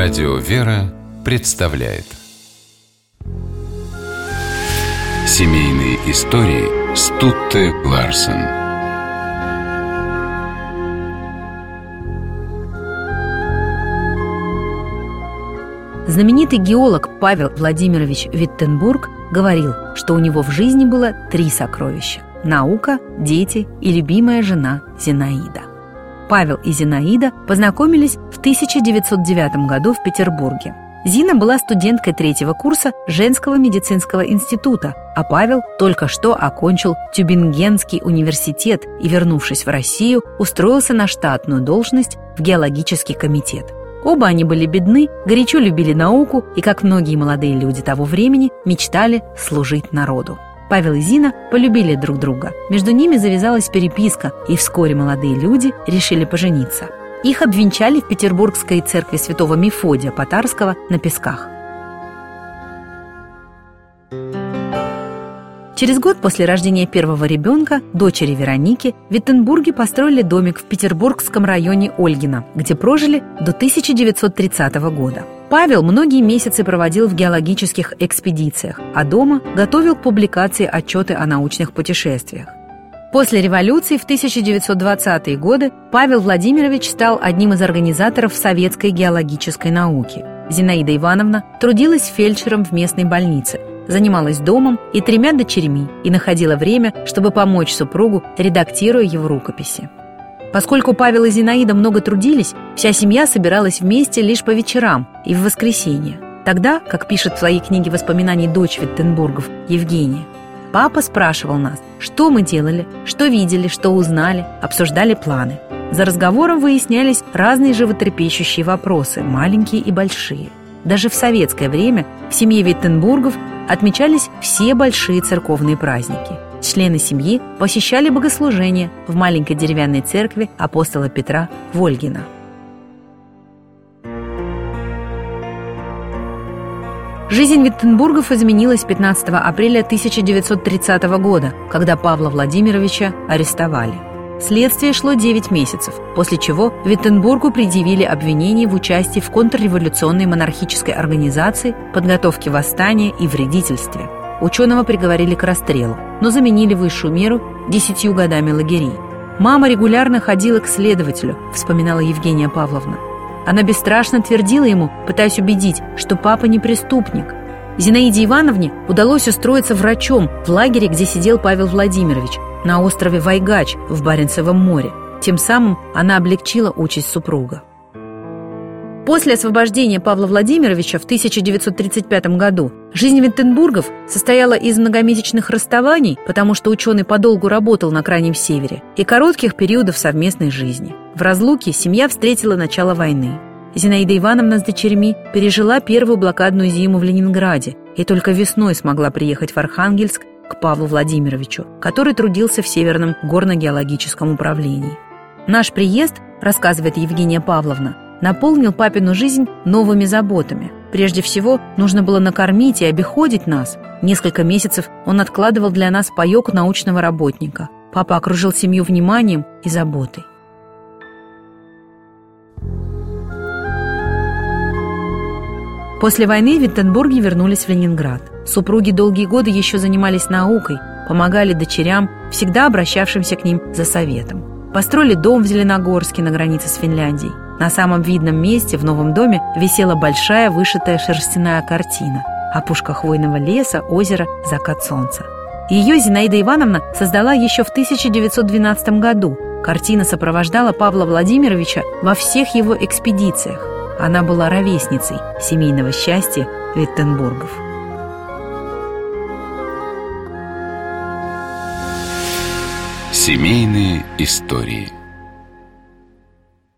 Радио «Вера» представляет. Семейные истории Стутте Ларсен. Знаменитый геолог Павел Владимирович Виттенбург говорил, что у него в жизни было три сокровища – наука, дети и любимая жена Зинаида. Павел и Зинаида познакомились в 1909 году в Петербурге. Зина была студенткой третьего курса женского медицинского института, а Павел только что окончил Тюбингенский университет и, вернувшись в Россию, устроился на штатную должность в геологический комитет. Оба они были бедны, горячо любили науку и, как многие молодые люди того времени, мечтали служить народу. Павел и Зина полюбили друг друга. Между ними завязалась переписка, и вскоре молодые люди решили пожениться. Их обвенчали в Петербургской церкви святого Мефодия Потарского на Песках. Через год после рождения первого ребенка, дочери Вероники, в Виттенбурге построили домик в Петербургском районе Ольгина, где прожили до 1930 года. Павел многие месяцы проводил в геологических экспедициях, а дома готовил к публикации отчеты о научных путешествиях. После революции в 1920-е годы Павел Владимирович стал одним из организаторов советской геологической науки. Зинаида Ивановна трудилась фельдшером в местной больнице, занималась домом и тремя дочерьми и находила время, чтобы помочь супругу, редактируя его рукописи. Поскольку Павел и Зинаида много трудились, вся семья собиралась вместе лишь по вечерам и в воскресенье. Тогда, как пишет в своей книге воспоминаний дочь Виттенбургов Евгения, папа спрашивал нас, что мы делали, что видели, что узнали, обсуждали планы. За разговором выяснялись разные животрепещущие вопросы, маленькие и большие. Даже в советское время в семье Виттенбургов отмечались все большие церковные праздники – Члены семьи посещали богослужения в маленькой деревянной церкви апостола Петра Вольгина. Жизнь Виттенбургов изменилась 15 апреля 1930 года, когда Павла Владимировича арестовали. Следствие шло 9 месяцев, после чего Виттенбургу предъявили обвинение в участии в контрреволюционной монархической организации, подготовке восстания и вредительстве – Ученого приговорили к расстрелу, но заменили высшую меру десятью годами лагерей. «Мама регулярно ходила к следователю», — вспоминала Евгения Павловна. Она бесстрашно твердила ему, пытаясь убедить, что папа не преступник. Зинаиде Ивановне удалось устроиться врачом в лагере, где сидел Павел Владимирович, на острове Вайгач в Баренцевом море. Тем самым она облегчила участь супруга. После освобождения Павла Владимировича в 1935 году жизнь Виттенбургов состояла из многомесячных расставаний, потому что ученый подолгу работал на Крайнем Севере, и коротких периодов совместной жизни. В разлуке семья встретила начало войны. Зинаида Ивановна с дочерьми пережила первую блокадную зиму в Ленинграде и только весной смогла приехать в Архангельск к Павлу Владимировичу, который трудился в Северном горно-геологическом управлении. Наш приезд, рассказывает Евгения Павловна, наполнил папину жизнь новыми заботами. Прежде всего, нужно было накормить и обиходить нас. Несколько месяцев он откладывал для нас паёк научного работника. Папа окружил семью вниманием и заботой. После войны Виттенбурги вернулись в Ленинград. Супруги долгие годы еще занимались наукой, помогали дочерям, всегда обращавшимся к ним за советом. Построили дом в Зеленогорске на границе с Финляндией. На самом видном месте в новом доме висела большая вышитая шерстяная картина «Опушка хвойного леса, озеро, закат солнца». Ее Зинаида Ивановна создала еще в 1912 году. Картина сопровождала Павла Владимировича во всех его экспедициях. Она была ровесницей семейного счастья Виттенбургов. Семейные истории –